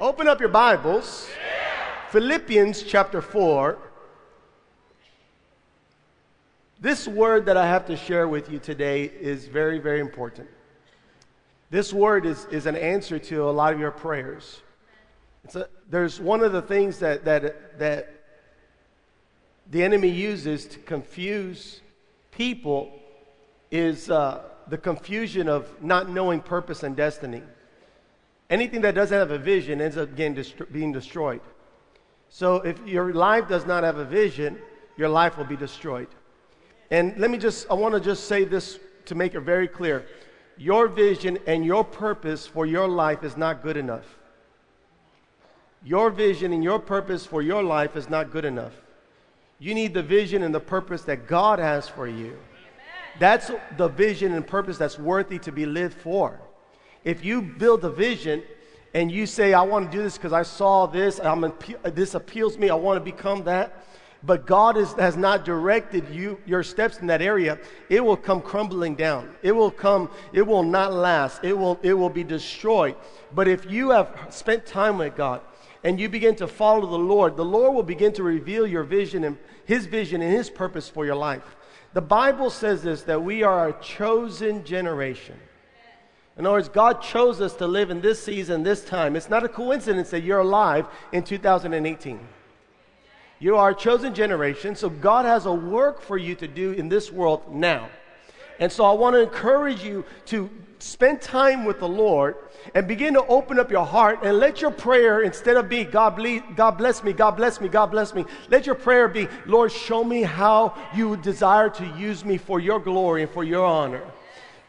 Open up your Bibles. Philippians chapter 4. This word that I have to share with you today is very, very important. This word is, is an answer to a lot of your prayers. A, there's one of the things that, that, that the enemy uses to confuse people is uh, the confusion of not knowing purpose and destiny. Anything that doesn't have a vision ends up getting dest- being destroyed. So if your life does not have a vision, your life will be destroyed. And let me just, I want to just say this to make it very clear. Your vision and your purpose for your life is not good enough. Your vision and your purpose for your life is not good enough. You need the vision and the purpose that God has for you. That's the vision and purpose that's worthy to be lived for. If you build a vision and you say, I want to do this because I saw this, I'm, this appeals me, I want to become that, but God is, has not directed you, your steps in that area, it will come crumbling down. It will come, it will not last. It will, it will be destroyed. But if you have spent time with God and you begin to follow the Lord, the Lord will begin to reveal your vision and His vision and His purpose for your life. The Bible says this that we are a chosen generation. In other words, God chose us to live in this season, this time. It's not a coincidence that you're alive in 2018. You are a chosen generation, so God has a work for you to do in this world now. And so I want to encourage you to spend time with the Lord and begin to open up your heart and let your prayer, instead of be, God, bless, God bless me, God bless me, God bless me, let your prayer be, Lord, show me how you desire to use me for your glory and for your honor.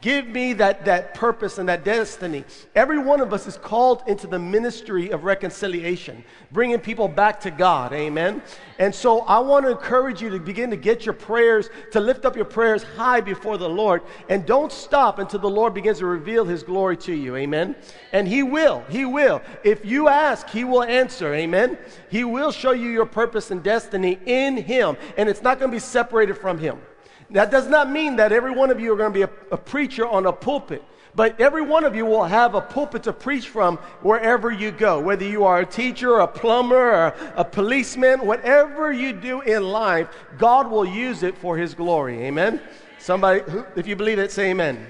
Give me that, that purpose and that destiny. Every one of us is called into the ministry of reconciliation, bringing people back to God. Amen. And so I want to encourage you to begin to get your prayers, to lift up your prayers high before the Lord. And don't stop until the Lord begins to reveal his glory to you. Amen. And he will. He will. If you ask, he will answer. Amen. He will show you your purpose and destiny in him. And it's not going to be separated from him. That does not mean that every one of you are going to be a, a preacher on a pulpit. But every one of you will have a pulpit to preach from wherever you go. Whether you are a teacher, a plumber, a policeman, whatever you do in life, God will use it for His glory. Amen? Somebody, if you believe it, say amen. amen.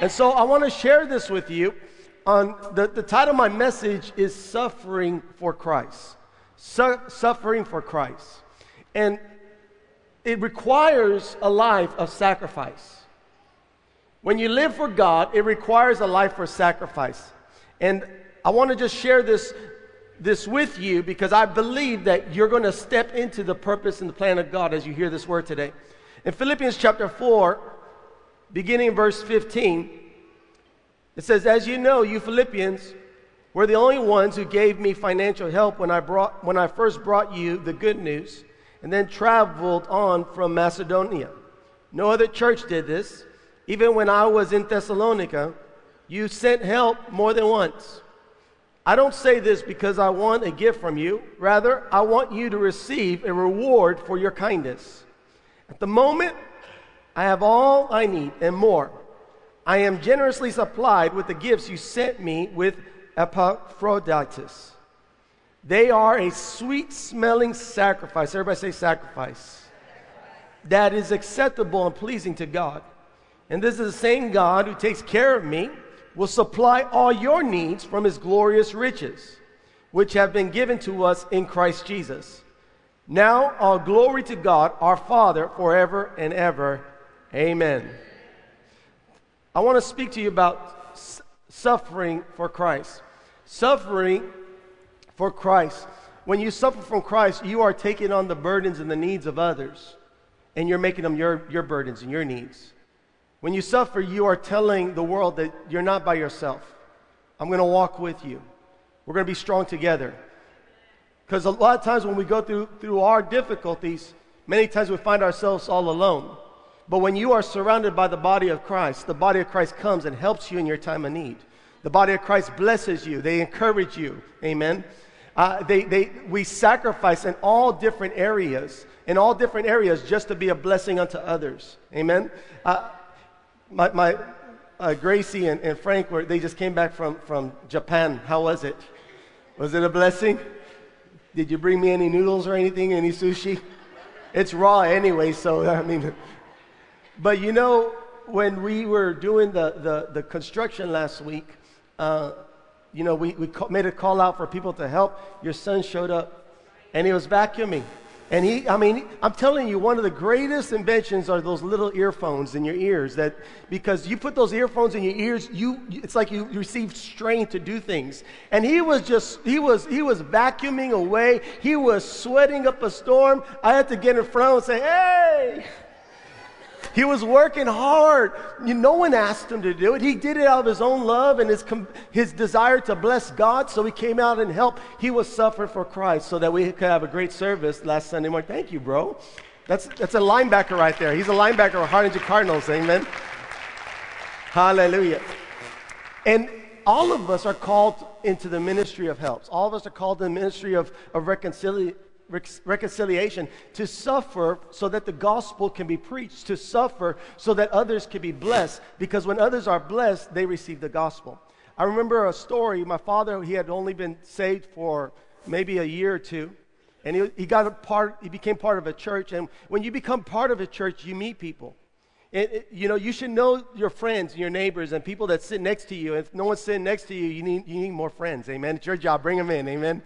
And so I want to share this with you. On the, the title of my message is Suffering for Christ. Su- suffering for Christ. And it requires a life of sacrifice. When you live for God, it requires a life for sacrifice. And I want to just share this, this with you because I believe that you're going to step into the purpose and the plan of God as you hear this word today. In Philippians chapter 4, beginning in verse 15, it says, As you know, you Philippians were the only ones who gave me financial help when I, brought, when I first brought you the good news and then traveled on from Macedonia. No other church did this. Even when I was in Thessalonica, you sent help more than once. I don't say this because I want a gift from you. Rather, I want you to receive a reward for your kindness. At the moment, I have all I need and more. I am generously supplied with the gifts you sent me with Epaphroditus. They are a sweet smelling sacrifice. Everybody say sacrifice. That is acceptable and pleasing to God. And this is the same God who takes care of me, will supply all your needs from his glorious riches, which have been given to us in Christ Jesus. Now, all glory to God, our Father, forever and ever. Amen. I want to speak to you about suffering for Christ. Suffering for Christ. When you suffer from Christ, you are taking on the burdens and the needs of others, and you're making them your, your burdens and your needs. When you suffer, you are telling the world that you're not by yourself. I'm going to walk with you. We're going to be strong together. Because a lot of times when we go through, through our difficulties, many times we find ourselves all alone. But when you are surrounded by the body of Christ, the body of Christ comes and helps you in your time of need. The body of Christ blesses you, they encourage you. Amen. Uh, they, they, we sacrifice in all different areas, in all different areas, just to be a blessing unto others. Amen. Uh, my, my uh, Gracie and, and Frank were, they just came back from, from Japan. How was it? Was it a blessing? Did you bring me any noodles or anything, any sushi? It's raw anyway, so I mean. But you know, when we were doing the, the, the construction last week, uh, you know, we, we made a call out for people to help. Your son showed up and he was vacuuming. And he, I mean, I'm telling you, one of the greatest inventions are those little earphones in your ears. That because you put those earphones in your ears, you, it's like you receive strength to do things. And he was just, he was, he was vacuuming away. He was sweating up a storm. I had to get in front and say, "Hey!" He was working hard. You, no one asked him to do it. He did it out of his own love and his, his desire to bless God. So he came out and helped. He was suffering for Christ so that we could have a great service last Sunday morning. Thank you, bro. That's, that's a linebacker right there. He's a linebacker of Harlingen Cardinals. Amen. Hallelujah. And all of us are called into the ministry of helps. All of us are called to the ministry of, of reconciliation reconciliation, to suffer so that the gospel can be preached, to suffer so that others can be blessed. Because when others are blessed, they receive the gospel. I remember a story. My father, he had only been saved for maybe a year or two. And he, he got a part, he became part of a church. And when you become part of a church, you meet people. It, it, you know, you should know your friends and your neighbors and people that sit next to you. If no one's sitting next to you, you need, you need more friends. Amen. It's your job. Bring them in. Amen.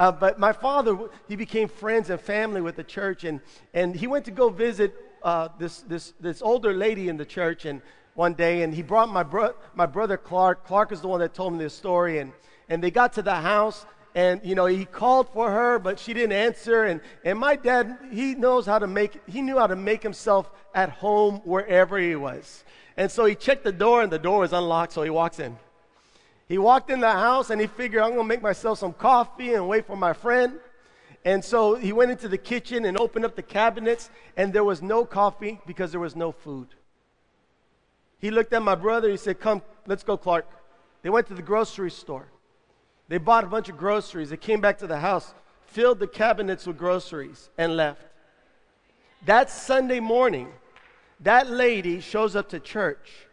Uh, but my father, he became friends and family with the church, and, and he went to go visit uh, this, this, this older lady in the church and one day, and he brought my, bro- my brother Clark. Clark is the one that told me this story, and, and they got to the house, and you know he called for her but she didn't answer and, and my dad he knows how to make he knew how to make himself at home wherever he was and so he checked the door and the door was unlocked so he walks in he walked in the house and he figured, I'm going to make myself some coffee and wait for my friend. And so he went into the kitchen and opened up the cabinets, and there was no coffee because there was no food. He looked at my brother. He said, Come, let's go, Clark. They went to the grocery store. They bought a bunch of groceries. They came back to the house, filled the cabinets with groceries, and left. That Sunday morning, that lady shows up to church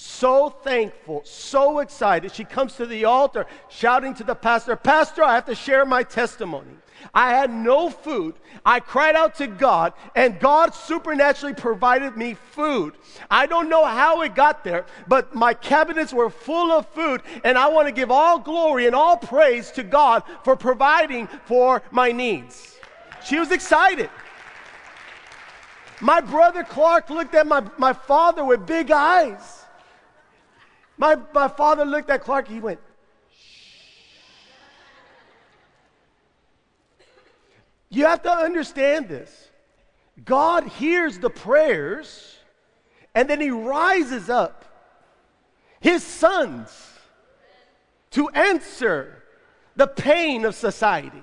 so thankful, so excited. She comes to the altar shouting to the pastor, Pastor, I have to share my testimony. I had no food. I cried out to God, and God supernaturally provided me food. I don't know how it got there, but my cabinets were full of food, and I want to give all glory and all praise to God for providing for my needs. She was excited. My brother Clark looked at my, my father with big eyes. My, my father looked at Clark, he went, You have to understand this. God hears the prayers and then he rises up his sons to answer the pain of society.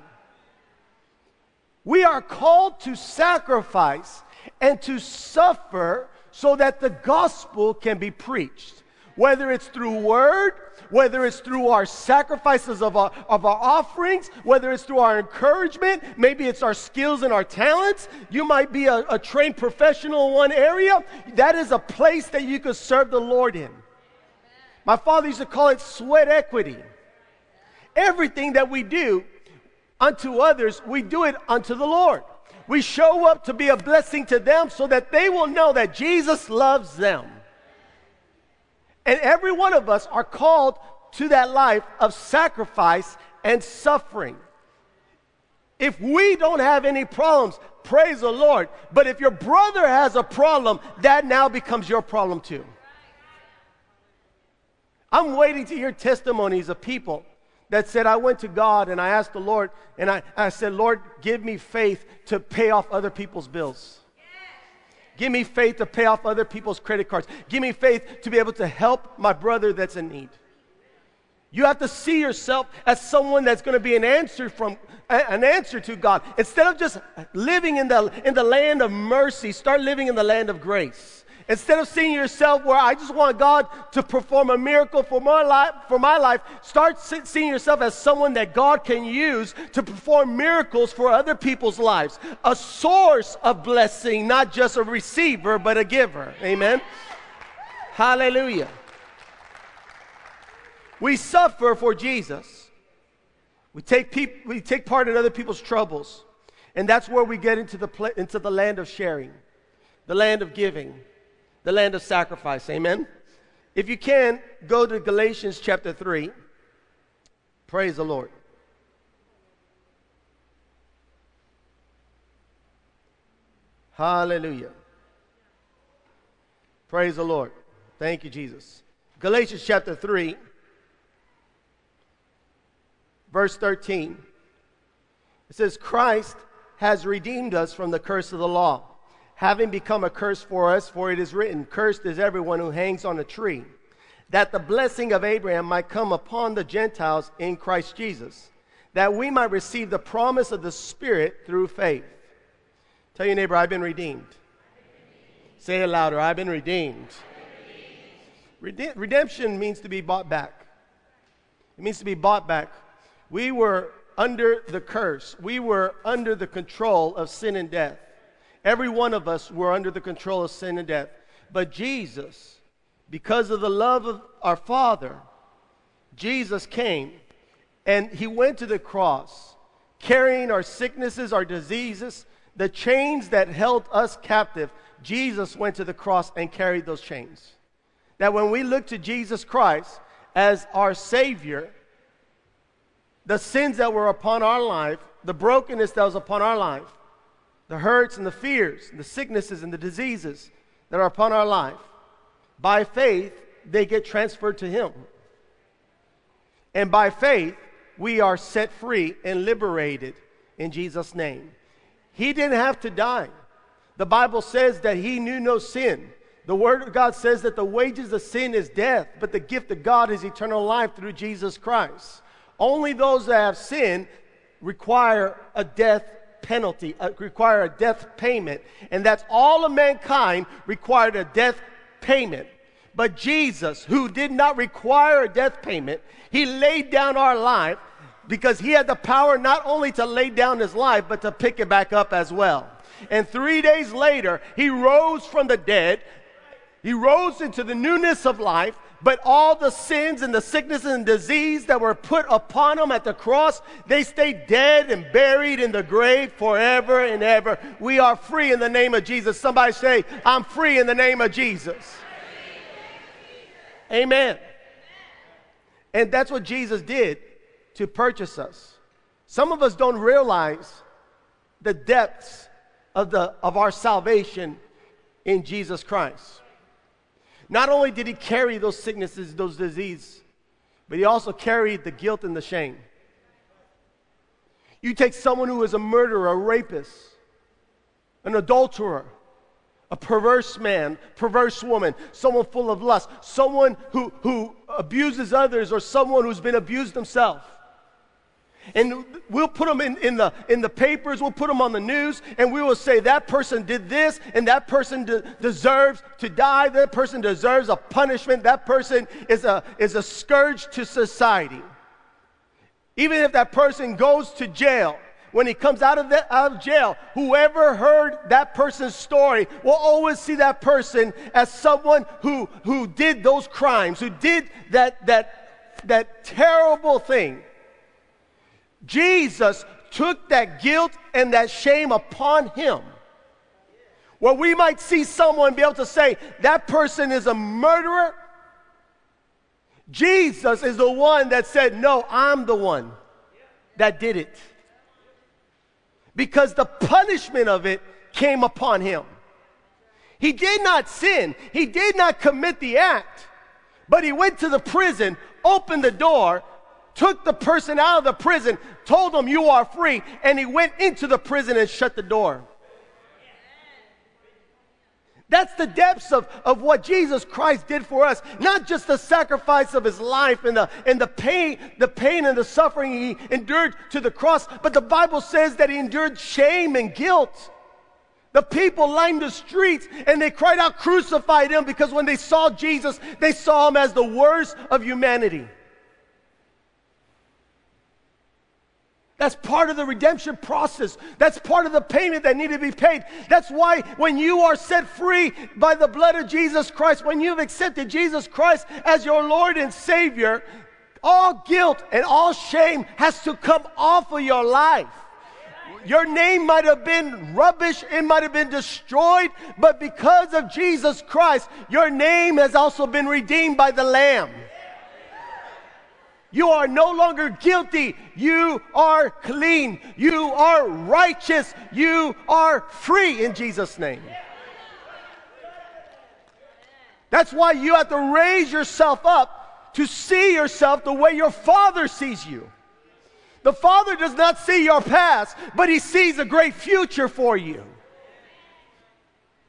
We are called to sacrifice and to suffer so that the gospel can be preached whether it's through word, whether it's through our sacrifices of our, of our offerings, whether it's through our encouragement, maybe it's our skills and our talents. You might be a, a trained professional in one area. That is a place that you could serve the Lord in. My father used to call it sweat equity. Everything that we do unto others, we do it unto the Lord. We show up to be a blessing to them so that they will know that Jesus loves them. And every one of us are called to that life of sacrifice and suffering. If we don't have any problems, praise the Lord. But if your brother has a problem, that now becomes your problem too. I'm waiting to hear testimonies of people that said, I went to God and I asked the Lord, and I, I said, Lord, give me faith to pay off other people's bills. Give me faith to pay off other people's credit cards. Give me faith to be able to help my brother that's in need. You have to see yourself as someone that's going to be an answer from an answer to God. Instead of just living in the in the land of mercy, start living in the land of grace. Instead of seeing yourself where I just want God to perform a miracle for my life, for my life, start seeing yourself as someone that God can use to perform miracles for other people's lives. A source of blessing, not just a receiver, but a giver. Amen. Hallelujah. We suffer for Jesus. We take, peop- we take part in other people's troubles. And that's where we get into the, pl- into the land of sharing, the land of giving, the land of sacrifice. Amen? If you can, go to Galatians chapter 3. Praise the Lord. Hallelujah. Praise the Lord. Thank you, Jesus. Galatians chapter 3, verse 13. It says, Christ has redeemed us from the curse of the law, having become a curse for us, for it is written, Cursed is everyone who hangs on a tree, that the blessing of Abraham might come upon the Gentiles in Christ Jesus, that we might receive the promise of the Spirit through faith. Tell your neighbor, I've been redeemed. Say it louder, I've been redeemed. redemption means to be bought back. It means to be bought back. We were under the curse, we were under the control of sin and death. Every one of us were under the control of sin and death. But Jesus, because of the love of our Father, Jesus came and he went to the cross carrying our sicknesses, our diseases, the chains that held us captive, Jesus went to the cross and carried those chains. That when we look to Jesus Christ as our Savior, the sins that were upon our life, the brokenness that was upon our life, the hurts and the fears, and the sicknesses and the diseases that are upon our life, by faith, they get transferred to Him. And by faith, we are set free and liberated in Jesus' name. He didn't have to die. The Bible says that he knew no sin. The Word of God says that the wages of sin is death, but the gift of God is eternal life through Jesus Christ. Only those that have sinned require a death penalty, uh, require a death payment. And that's all of mankind required a death payment. But Jesus, who did not require a death payment, he laid down our life because he had the power not only to lay down his life, but to pick it back up as well. And three days later, he rose from the dead. He rose into the newness of life, but all the sins and the sickness and disease that were put upon him at the cross, they stay dead and buried in the grave forever and ever. We are free in the name of Jesus. Somebody say, I'm free in the name of Jesus. Amen. And that's what Jesus did to purchase us. Some of us don't realize the depths of, the, of our salvation in Jesus Christ. Not only did he carry those sicknesses, those diseases, but he also carried the guilt and the shame. You take someone who is a murderer, a rapist, an adulterer, a perverse man, perverse woman, someone full of lust, someone who, who abuses others, or someone who's been abused himself. And we'll put them in, in, the, in the papers, we'll put them on the news, and we will say that person did this, and that person de- deserves to die, that person deserves a punishment, that person is a, is a scourge to society. Even if that person goes to jail, when he comes out of, the, out of jail, whoever heard that person's story will always see that person as someone who, who did those crimes, who did that, that, that terrible thing. Jesus took that guilt and that shame upon him. Where we might see someone be able to say, that person is a murderer. Jesus is the one that said, No, I'm the one that did it. Because the punishment of it came upon him. He did not sin, he did not commit the act, but he went to the prison, opened the door, took the person out of the prison, told them, You are free, and he went into the prison and shut the door. That's the depths of, of what Jesus Christ did for us. Not just the sacrifice of his life and the, and the pain, the pain and the suffering he endured to the cross, but the Bible says that he endured shame and guilt. The people lined the streets and they cried out, crucify him, because when they saw Jesus, they saw him as the worst of humanity. That's part of the redemption process. That's part of the payment that needed to be paid. That's why when you are set free by the blood of Jesus Christ, when you've accepted Jesus Christ as your Lord and Savior, All guilt and all shame has to come off of your life. Your name might have been rubbish, it might have been destroyed, but because of Jesus Christ, your name has also been redeemed by the Lamb. You are no longer guilty. You are clean. You are righteous. You are free in Jesus' name. That's why you have to raise yourself up to see yourself the way your Father sees you. The Father does not see your past, but He sees a great future for you.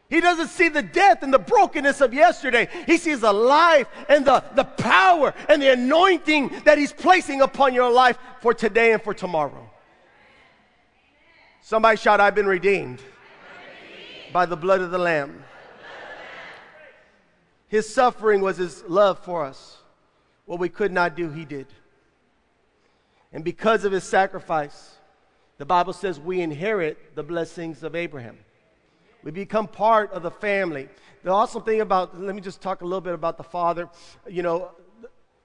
He doesn't see the death and the brokenness of yesterday. He sees the life and the, the power and the anointing that He's placing upon your life for today and for tomorrow. Somebody shout, I've been redeemed, redeemed. by the blood of the Lamb. His suffering was His love for us. What we could not do, He did. And because of His sacrifice, the Bible says we inherit the blessings of Abraham. We become part of the family. The awesome thing about, let me just talk a little bit about the Father. You know,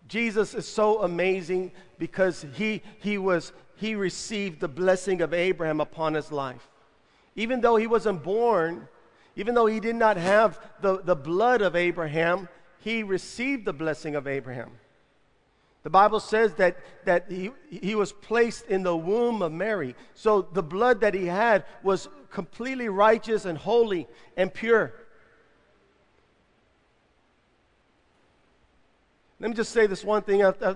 Jesus is so amazing because he, he, was, he received the blessing of Abraham upon his life. Even though he wasn't born, even though he did not have the, the blood of Abraham, he received the blessing of Abraham. The Bible says that, that he, he was placed in the womb of Mary. So the blood that he had was completely righteous and holy and pure. Let me just say this one thing. Uh, uh,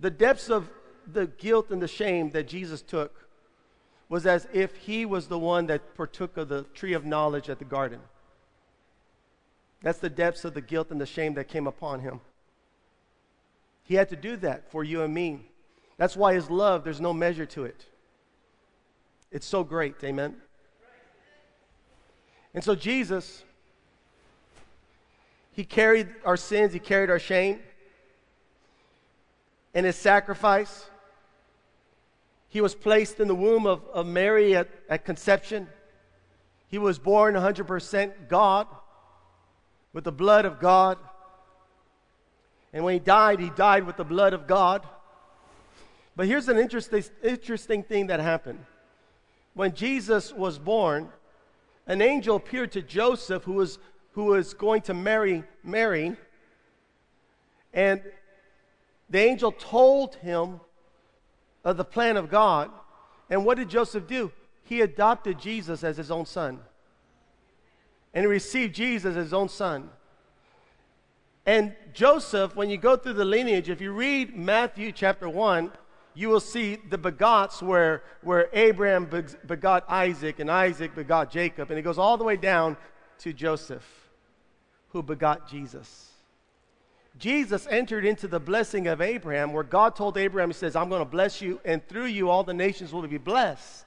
the depths of the guilt and the shame that Jesus took was as if he was the one that partook of the tree of knowledge at the garden. That's the depths of the guilt and the shame that came upon him. He had to do that for you and me. That's why his love, there's no measure to it. It's so great. Amen. And so Jesus, he carried our sins, he carried our shame. And his sacrifice, he was placed in the womb of, of Mary at, at conception. He was born 100% God with the blood of God. And when he died, he died with the blood of God. But here's an interesting, interesting thing that happened. When Jesus was born, an angel appeared to Joseph, who was, who was going to marry Mary. And the angel told him of the plan of God. And what did Joseph do? He adopted Jesus as his own son. And he received Jesus as his own son. And Joseph, when you go through the lineage, if you read Matthew chapter 1, you will see the begots where, where Abraham begot Isaac and Isaac begot Jacob. And it goes all the way down to Joseph, who begot Jesus. Jesus entered into the blessing of Abraham where God told Abraham, He says, I'm going to bless you, and through you all the nations will be blessed.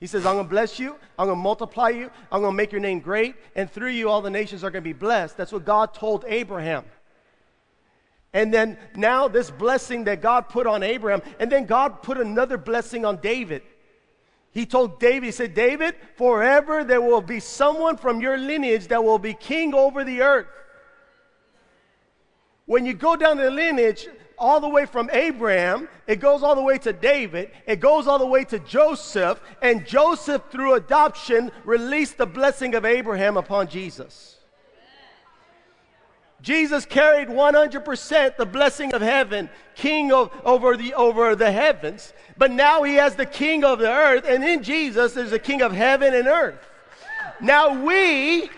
He says, I'm going to bless you, I'm going to multiply you, I'm going to make your name great, and through you all the nations are going to be blessed. That's what God told Abraham. And then now this blessing that God put on Abraham, and then God put another blessing on David. He told David, He said, David, forever there will be someone from your lineage that will be king over the earth. When you go down the lineage, all the way from Abraham, it goes all the way to David, it goes all the way to Joseph, and Joseph, through adoption, released the blessing of Abraham upon Jesus. Jesus carried 100% the blessing of heaven, king of, over, the, over the heavens. But now he has the king of the earth, and in Jesus there's the king of heaven and earth. Now we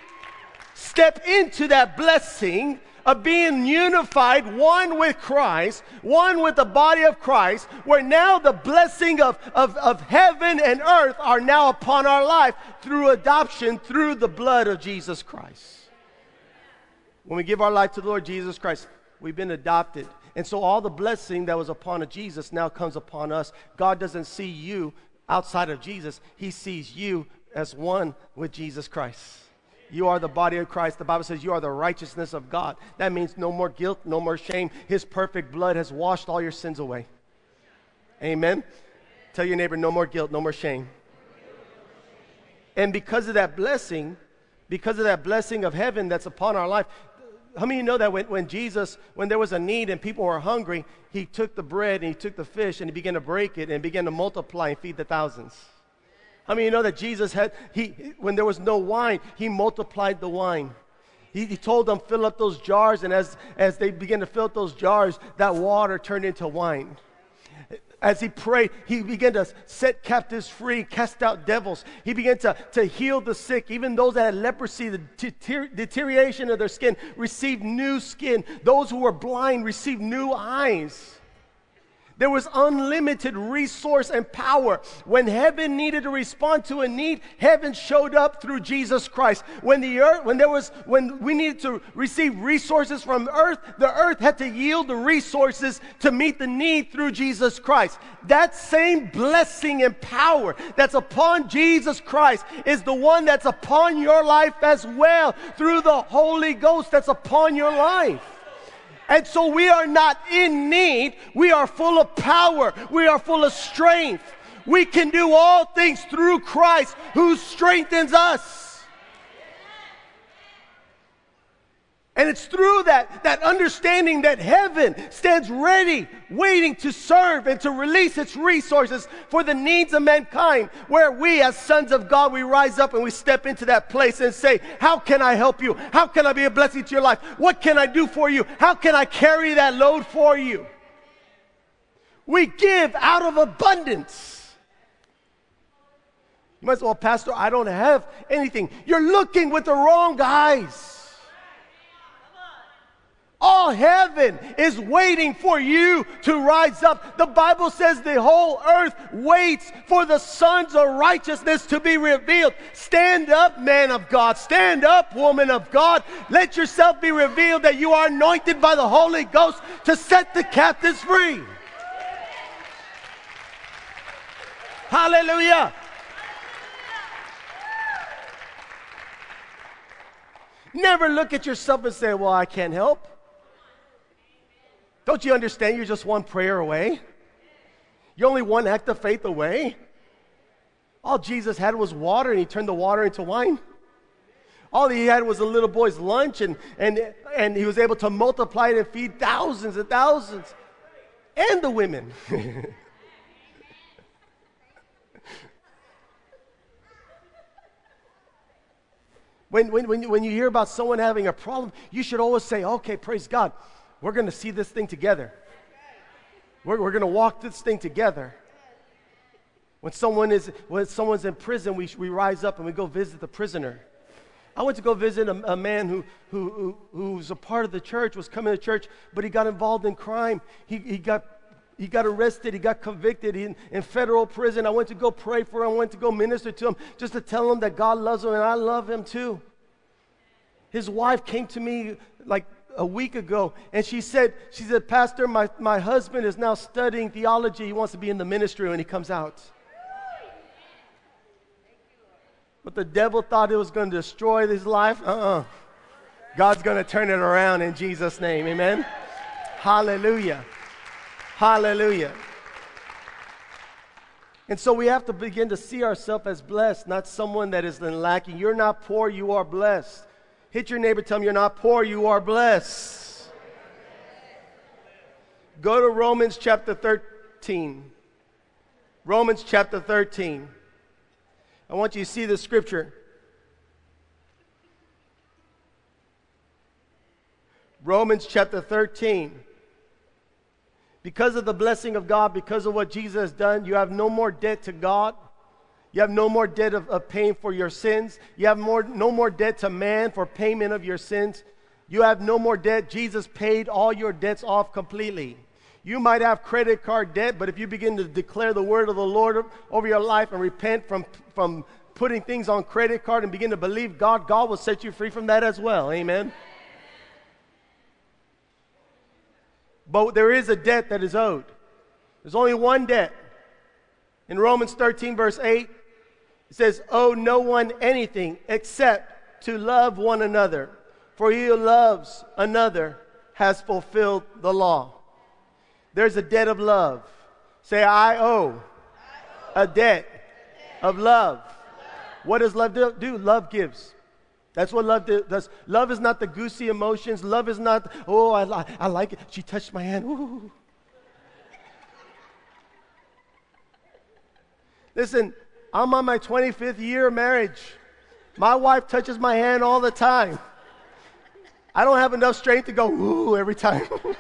step into that blessing of being unified, one with Christ, one with the body of Christ, where now the blessing of, of, of heaven and earth are now upon our life through adoption, through the blood of Jesus Christ. When we give our life to the Lord Jesus Christ, we've been adopted. And so all the blessing that was upon Jesus now comes upon us. God doesn't see you outside of Jesus, He sees you as one with Jesus Christ. You are the body of Christ. The Bible says you are the righteousness of God. That means no more guilt, no more shame. His perfect blood has washed all your sins away. Amen. Tell your neighbor, no more guilt, no more shame. And because of that blessing, because of that blessing of heaven that's upon our life, how many of you know that when, when Jesus, when there was a need and people were hungry, he took the bread and he took the fish and he began to break it and began to multiply and feed the thousands? How many of you know that Jesus had, he, when there was no wine, he multiplied the wine? He, he, told them, fill up those jars, and as, as they began to fill up those jars, that water turned into wine as he prayed, he began to set captives free, cast out devils. He began to, to heal the sick. Even those that had leprosy, the deterioration of their skin, received new skin. Those who were blind received new eyes. There was unlimited resource and power. When heaven needed to respond to a need, heaven showed up through Jesus Christ. When the earth, when there was, when we needed to receive resources from earth, the earth had to yield the resources to meet the need through Jesus Christ. That same blessing and power that's upon Jesus Christ is the one that's upon your life as well through the Holy Ghost that's upon your life. And so we are not in need. We are full of power. We are full of strength. We can do all things through Christ who strengthens us. And it's through that, that understanding that heaven stands ready, waiting to serve and to release its resources for the needs of mankind, where we, as sons of God, we rise up and we step into that place and say, How can I help you? How can I be a blessing to your life? What can I do for you? How can I carry that load for you? We give out of abundance. You might say, Well, Pastor, I don't have anything. You're looking with the wrong eyes. All heaven is waiting for you to rise up. The Bible says the whole earth waits for the sons of righteousness to be revealed. Stand up, man of God. Stand up, woman of God. Let yourself be revealed that you are anointed by the Holy Ghost to set the captives free. Hallelujah. Never look at yourself and say, Well, I can't help. Don't you understand you're just one prayer away? You're only one act of faith away. All Jesus had was water, and he turned the water into wine. All he had was a little boy's lunch, and, and, and he was able to multiply it and feed thousands and thousands, and the women. when, when, when, you, when you hear about someone having a problem, you should always say, okay, praise God. We're going to see this thing together. We're, we're going to walk this thing together. When someone is when someone's in prison, we, we rise up and we go visit the prisoner. I went to go visit a, a man who, who, who, was a part of the church, was coming to church, but he got involved in crime. He, he, got, he got arrested, he got convicted in, in federal prison. I went to go pray for him, I went to go minister to him, just to tell him that God loves him and I love him too. His wife came to me like a week ago, and she said, she said, Pastor, my, my husband is now studying theology. He wants to be in the ministry when he comes out. But the devil thought it was going to destroy his life. Uh-uh. God's going to turn it around in Jesus' name. Amen. Hallelujah. Hallelujah. And so we have to begin to see ourselves as blessed, not someone that is lacking. You're not poor, you are blessed. Hit your neighbor, tell him you're not poor, you are blessed. Go to Romans chapter 13. Romans chapter 13. I want you to see the scripture. Romans chapter 13. Because of the blessing of God, because of what Jesus has done, you have no more debt to God. You have no more debt of, of paying for your sins. You have more, no more debt to man for payment of your sins. You have no more debt. Jesus paid all your debts off completely. You might have credit card debt, but if you begin to declare the word of the Lord over your life and repent from, from putting things on credit card and begin to believe God, God will set you free from that as well. Amen. But there is a debt that is owed. There's only one debt. In Romans 13, verse 8, it says, Owe no one anything except to love one another, for he who loves another has fulfilled the law. There's a debt of love. Say, I owe a debt of love. What does love do? Love gives. That's what love does. Love is not the goosey emotions. Love is not, oh, I, I like it. She touched my hand. Ooh. Listen, I'm on my 25th year of marriage. My wife touches my hand all the time. I don't have enough strength to go, ooh, every time.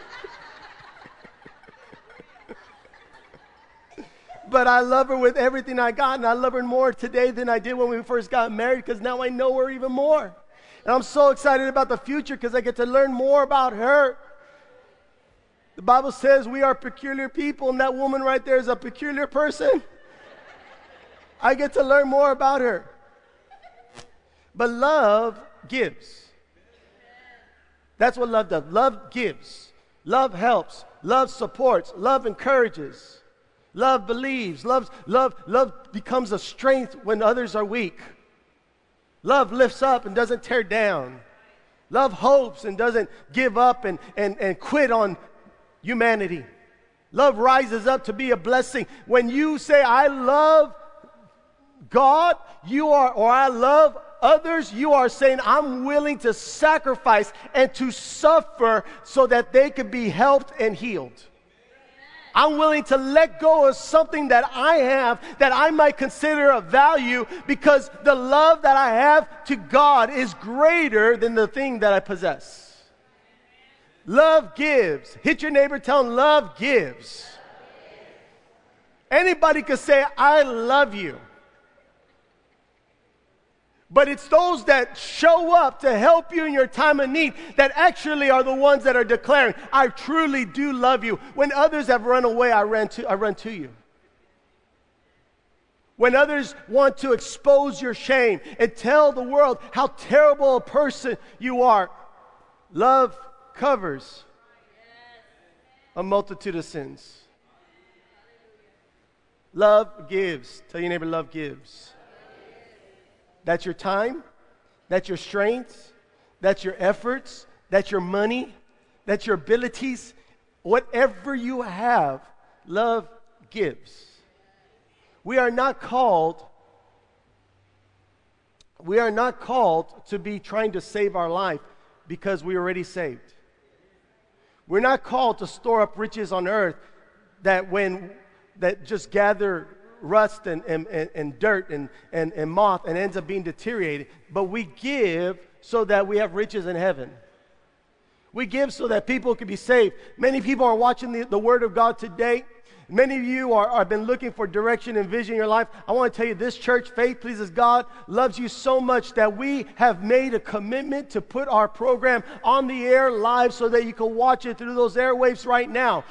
but I love her with everything I got, and I love her more today than I did when we first got married because now I know her even more. And I'm so excited about the future because I get to learn more about her. The Bible says we are peculiar people, and that woman right there is a peculiar person. I get to learn more about her. But love gives. That's what love does. Love gives. Love helps. Love supports. Love encourages. Love believes. Love, love, love becomes a strength when others are weak. Love lifts up and doesn't tear down. Love hopes and doesn't give up and, and, and quit on humanity. Love rises up to be a blessing. When you say, I love God, you are, or I love others, you are saying, I'm willing to sacrifice and to suffer so that they could be helped and healed. I'm willing to let go of something that I have that I might consider of value because the love that I have to God is greater than the thing that I possess. Love gives. Hit your neighbor, tell him love gives. Anybody could say, I love you. But it's those that show up to help you in your time of need that actually are the ones that are declaring, I truly do love you. When others have run away, I ran to, I run to you. When others want to expose your shame and tell the world how terrible a person you are, love covers a multitude of sins. Love gives. Tell your neighbor, love gives. That's your time, that's your strengths, that's your efforts, that's your money, that's your abilities. Whatever you have, love gives. We are not called we are not called to be trying to save our life because we are already saved. We're not called to store up riches on earth that when that just gather rust and, and, and, dirt and, and, and moth and ends up being deteriorated, but we give so that we have riches in heaven. We give so that people can be saved. Many people are watching the, the Word of God today. Many of you are, are been looking for direction and vision in your life. I want to tell you this church, Faith Pleases God, loves you so much that we have made a commitment to put our program on the air live so that you can watch it through those airwaves right now.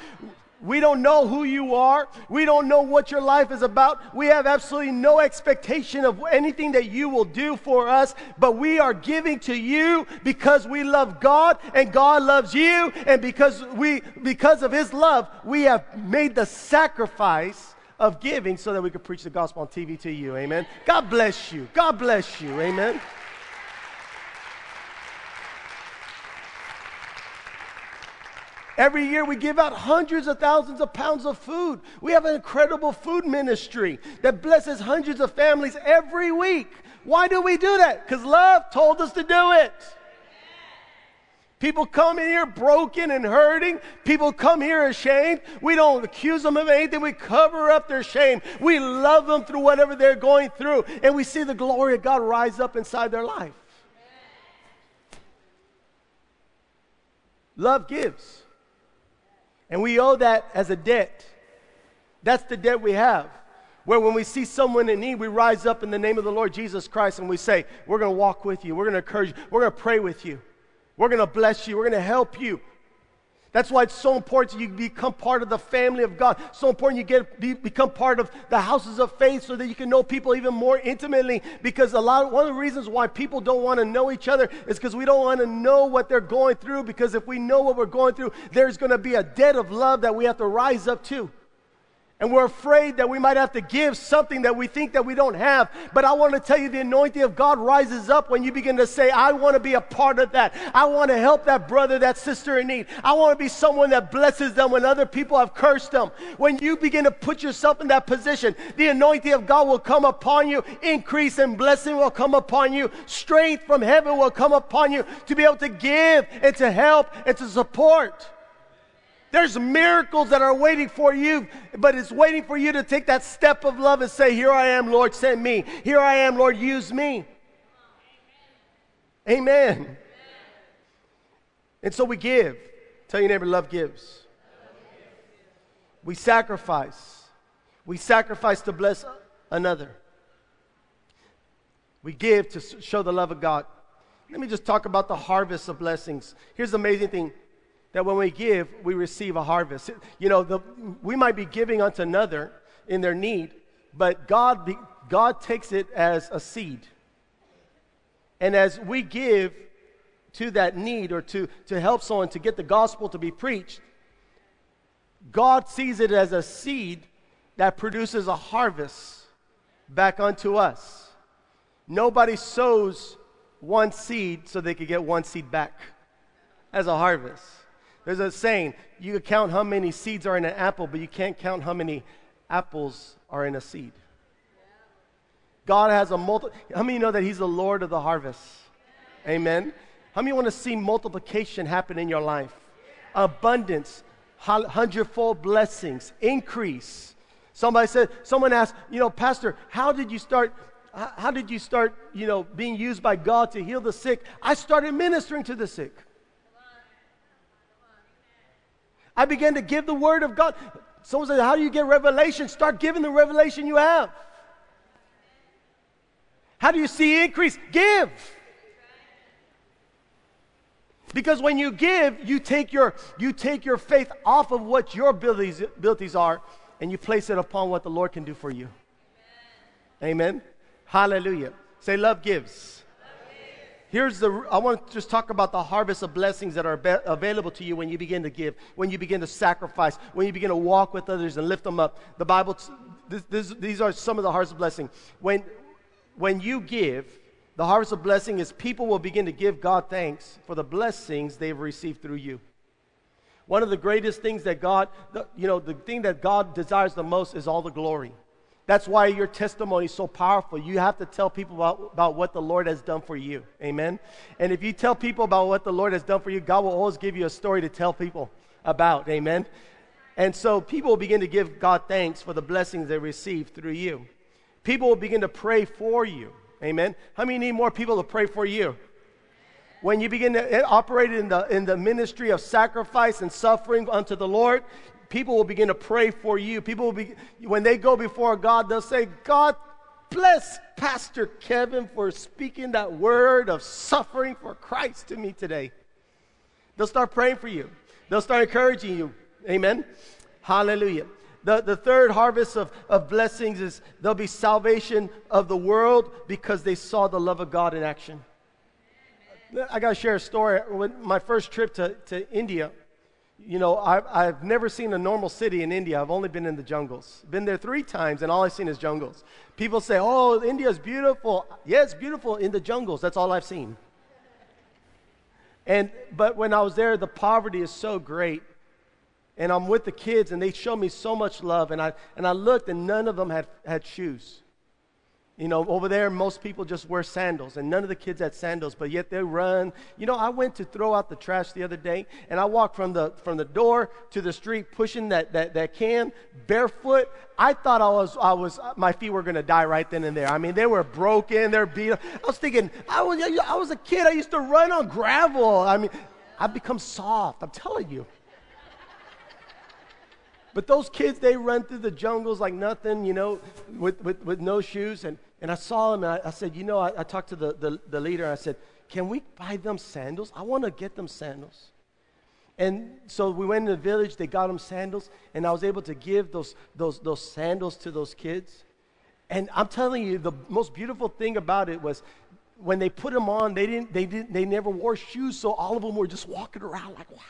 We don't know who you are. We don't know what your life is about. We have absolutely no expectation of anything that you will do for us, but we are giving to you because we love God and God loves you and because we because of his love, we have made the sacrifice of giving so that we could preach the gospel on TV to you. Amen. God bless you. God bless you. Amen. Every year we give out hundreds of thousands of pounds of food. We have an incredible food ministry that blesses hundreds of families every week. Why do we do that? Because love told us to do it. People come in here broken and hurting. People come here ashamed. We don't accuse them of anything. We cover up their shame. We love them through whatever they're going through. And we see the glory of God rise up inside their life. Love gives. And we owe that as a debt. That's the debt we have. Where when we see someone in need, we rise up in the name of the Lord Jesus Christ and we say, We're going to walk with you. We're going to encourage you. We're going to pray with you. We're going to bless you. We're going to help you. That's why it's so important you become part of the family of God. So important you get be, become part of the houses of faith so that you can know people even more intimately. Because a lot one of the reasons why people don't want to know each other is because we don't want to know what they're going through. Because if we know what we're going through, there's going to be a debt of love that we have to rise up to. And we're afraid that we might have to give something that we think that we don't have. But I want to tell you the anointing of God rises up when you begin to say, I want to be a part of that. I want to help that brother, that sister in need. I want to be someone that blesses them when other people have cursed them. When you begin to put yourself in that position, the anointing of God will come upon you. Increase and blessing will come upon you. Strength from heaven will come upon you to be able to give and to help and to support. There's miracles that are waiting for you, but it's waiting for you to take that step of love and say, Here I am, Lord, send me. Here I am, Lord, use me. Amen. Amen. And so we give. Tell your neighbor, love gives. We sacrifice. We sacrifice to bless another. We give to show the love of God. Let me just talk about the harvest of blessings. Here's the amazing thing that when we give, we receive a harvest. You know, the, we might be giving unto another in their need, but God, be, God takes it as a seed. And as we give to that need or to, to help someone to get the gospel to be preached, God sees it as a seed that produces a harvest back unto us. Nobody sows one seed so they could get one seed back as a harvest. There's a saying you can count how many seeds are in an apple, but you can't count how many apples are in a seed. God has a multi. How many know that He's the Lord of the harvest? Amen. How many want to see multiplication happen in your life? Abundance, hundredfold blessings, increase. Somebody said, someone asked, you know, Pastor, how did you start? How did you start, you know, being used by God to heal the sick? I started ministering to the sick. I began to give the word of God. Someone said, How do you get revelation? Start giving the revelation you have. How do you see increase? Give. Because when you give, you take your, you take your faith off of what your abilities, abilities are and you place it upon what the Lord can do for you. Amen. Amen. Hallelujah. Say, love gives. Here's the, I want to just talk about the harvest of blessings that are be- available to you when you begin to give, when you begin to sacrifice, when you begin to walk with others and lift them up. The Bible, this, this, these are some of the harvest of blessing. When, when you give, the harvest of blessing is people will begin to give God thanks for the blessings they've received through you. One of the greatest things that God, you know, the thing that God desires the most is all the glory. That's why your testimony is so powerful. You have to tell people about, about what the Lord has done for you. Amen. And if you tell people about what the Lord has done for you, God will always give you a story to tell people about. Amen. And so people will begin to give God thanks for the blessings they receive through you. People will begin to pray for you. Amen. How many need more people to pray for you? When you begin to operate in the, in the ministry of sacrifice and suffering unto the Lord, people will begin to pray for you. People will be, when they go before God, they'll say, God, bless Pastor Kevin for speaking that word of suffering for Christ to me today. They'll start praying for you. They'll start encouraging you. Amen. Hallelujah. The, the third harvest of, of blessings is there'll be salvation of the world because they saw the love of God in action. I got to share a story. When my first trip to, to India, you know, I've, I've never seen a normal city in India. I've only been in the jungles. Been there three times, and all I've seen is jungles. People say, oh, India's beautiful. Yeah, it's beautiful in the jungles. That's all I've seen. And, but when I was there, the poverty is so great. And I'm with the kids, and they show me so much love. And I, and I looked, and none of them had, had shoes. You know, over there, most people just wear sandals, and none of the kids had sandals, but yet they run. You know, I went to throw out the trash the other day, and I walked from the, from the door to the street pushing that, that, that can barefoot. I thought I was, I was, my feet were going to die right then and there. I mean, they were broken, they're beat up. I was thinking, I was, I was a kid, I used to run on gravel. I mean, I've become soft, I'm telling you. But those kids, they run through the jungles like nothing, you know, with, with, with no shoes. And and I saw him and I, I said, You know, I, I talked to the, the, the leader and I said, Can we buy them sandals? I want to get them sandals. And so we went in the village, they got them sandals, and I was able to give those, those, those sandals to those kids. And I'm telling you, the most beautiful thing about it was when they put them on, they, didn't, they, didn't, they never wore shoes, so all of them were just walking around like, wow.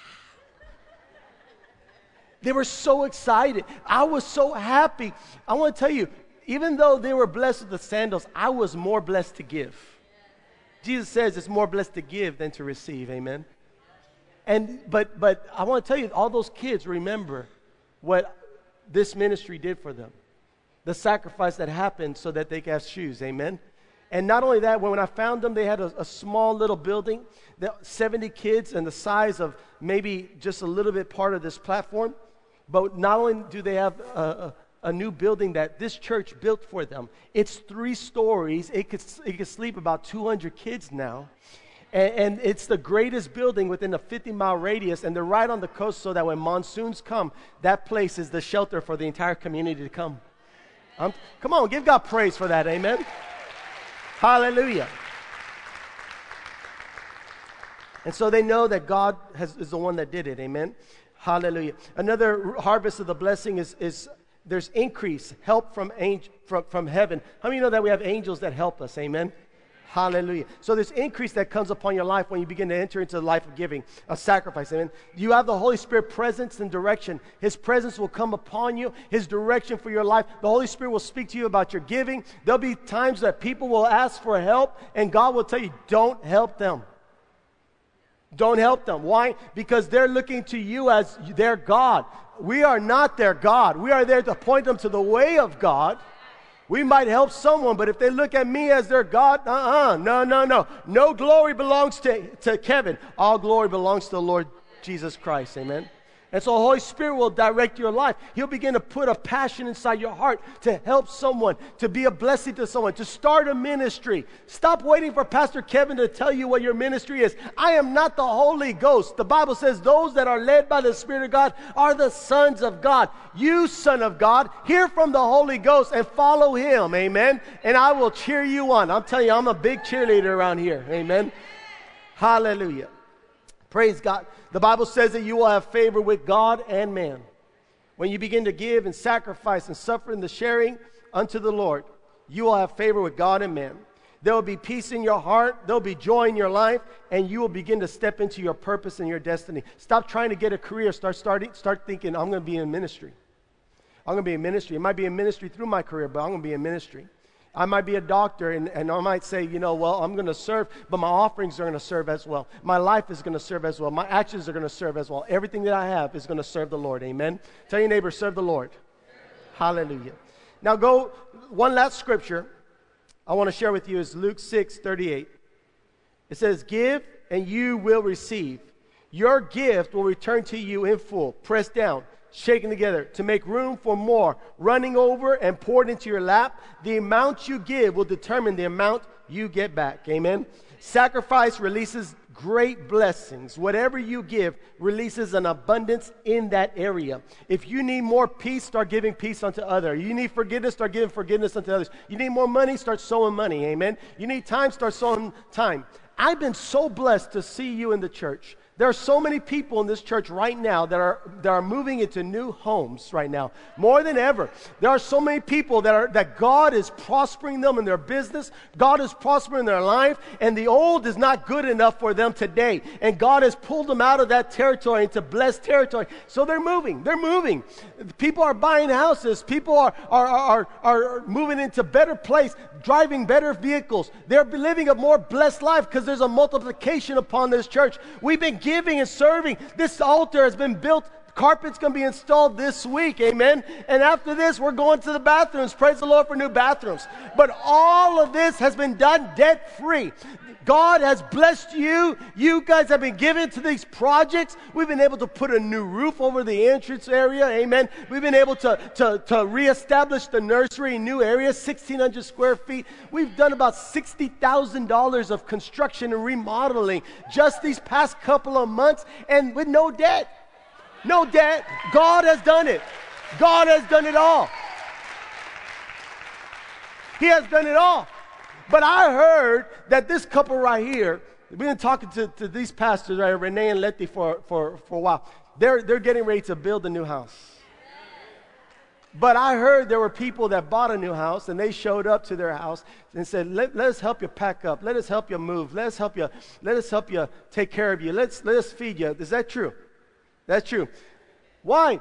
They were so excited. I was so happy. I want to tell you, even though they were blessed with the sandals, I was more blessed to give. Jesus says it's more blessed to give than to receive. Amen. And but but I want to tell you, all those kids remember what this ministry did for them. The sacrifice that happened so that they could have shoes. Amen. And not only that, when I found them, they had a, a small little building, 70 kids, and the size of maybe just a little bit part of this platform. But not only do they have a, a, a new building that this church built for them, it's three stories. It could, it could sleep about 200 kids now. And, and, it's the greatest building within a 50 mile radius, and they're right on the coast so that when monsoons come, that place is the shelter for the entire community to come. Um, come on, give God praise for that. Amen. Hallelujah. And so they know that God has, is the one that did it. Amen. Hallelujah. Another harvest of the blessing is, is there's increase, help from, angel, from, from heaven. How many know that we have angels that help us? Amen. Hallelujah. So there's increase that comes upon your life when you begin to enter into the life of giving, a sacrifice. Amen. You have the Holy Spirit presence and direction. His presence will come upon you, His direction for your life. The Holy Spirit will speak to you about your giving. There'll be times that people will ask for help, and God will tell you, don't help them. Don't help them. Why? Because they're looking to you as their God. We are not their God. We are there to point them to the way of God we might help someone, but if they look at me as their God, uh uh-uh, uh no, no, no. No glory belongs to, to Kevin. All glory belongs to the Lord Jesus Christ. Amen. And so the Holy Spirit will direct your life. He'll begin to put a passion inside your heart to help someone, to be a blessing to someone, to start a ministry. Stop waiting for Pastor Kevin to tell you what your ministry is. I am not the Holy Ghost. The Bible says those that are led by the Spirit of God are the sons of God. You, son of God, hear from the Holy Ghost and follow him. Amen. And I will cheer you on. I'm telling you, I'm a big cheerleader around here. Amen. Hallelujah. Praise God. The Bible says that you will have favor with God and man. When you begin to give and sacrifice and suffer in the sharing unto the Lord, you will have favor with God and man. There will be peace in your heart, there'll be joy in your life, and you will begin to step into your purpose and your destiny. Stop trying to get a career. Start, starting, start thinking, I'm going to be in ministry. I'm going to be in ministry. It might be in ministry through my career, but I'm going to be in ministry. I might be a doctor and, and I might say, you know, well, I'm going to serve, but my offerings are going to serve as well. My life is going to serve as well. My actions are going to serve as well. Everything that I have is going to serve the Lord. Amen. Tell your neighbor, serve the Lord. Hallelujah. Now go, one last scripture I want to share with you is Luke 6 38. It says, Give and you will receive. Your gift will return to you in full, pressed down shaken together to make room for more, running over and poured into your lap. The amount you give will determine the amount you get back. Amen. Sacrifice releases great blessings. Whatever you give releases an abundance in that area. If you need more peace, start giving peace unto others. You need forgiveness, start giving forgiveness unto others. You need more money, start sowing money. Amen. You need time, start sowing time. I've been so blessed to see you in the church. There are so many people in this church right now that are, that are moving into new homes right now, more than ever. There are so many people that, are, that God is prospering them in their business, God is prospering their life, and the old is not good enough for them today. And God has pulled them out of that territory into blessed territory. So they're moving. They're moving. People are buying houses. People are, are, are, are moving into better place, driving better vehicles. They're living a more blessed life because there's a multiplication upon this church. We've been giving and serving. This altar has been built. Carpet's going to be installed this week, amen. And after this, we're going to the bathrooms. Praise the Lord for new bathrooms. But all of this has been done debt free. God has blessed you. You guys have been given to these projects. We've been able to put a new roof over the entrance area. Amen. We've been able to, to, to reestablish the nursery new area, 1,600 square feet. We've done about $60,000 of construction and remodeling just these past couple of months and with no debt. No debt. God has done it. God has done it all. He has done it all. But I heard that this couple right here, we've been talking to, to these pastors, right, Renee and Letty, for, for, for a while. They're, they're getting ready to build a new house. But I heard there were people that bought a new house and they showed up to their house and said, let, let, us help you pack up. Let us help you move. Let us help you, let us help you take care of you. Let's, let us feed you. Is that true? That's true. Why?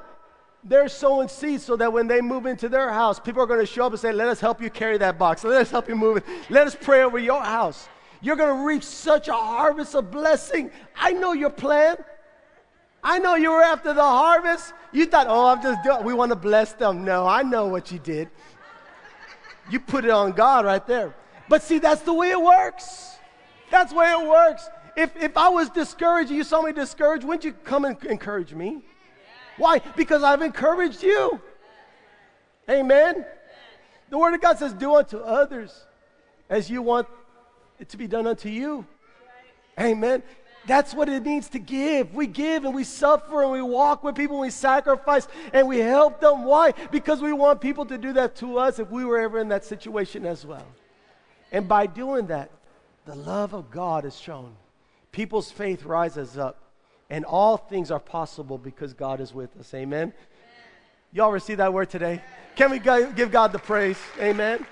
They're sowing seeds so that when they move into their house, people are going to show up and say, Let us help you carry that box. Let us help you move it. Let us pray over your house. You're going to reap such a harvest of blessing. I know your plan. I know you were after the harvest. You thought, oh, I'm just doing, we want to bless them. No, I know what you did. You put it on God right there. But see, that's the way it works. That's the way it works. If, if I was discouraged you saw me discouraged, wouldn't you come and encourage me? Why? Because I've encouraged you. Amen. The Word of God says, Do unto others as you want it to be done unto you. Amen. That's what it means to give. We give and we suffer and we walk with people and we sacrifice and we help them. Why? Because we want people to do that to us if we were ever in that situation as well. And by doing that, the love of God is shown. People's faith rises up, and all things are possible because God is with us. Amen. Y'all receive that word today? Can we give God the praise? Amen.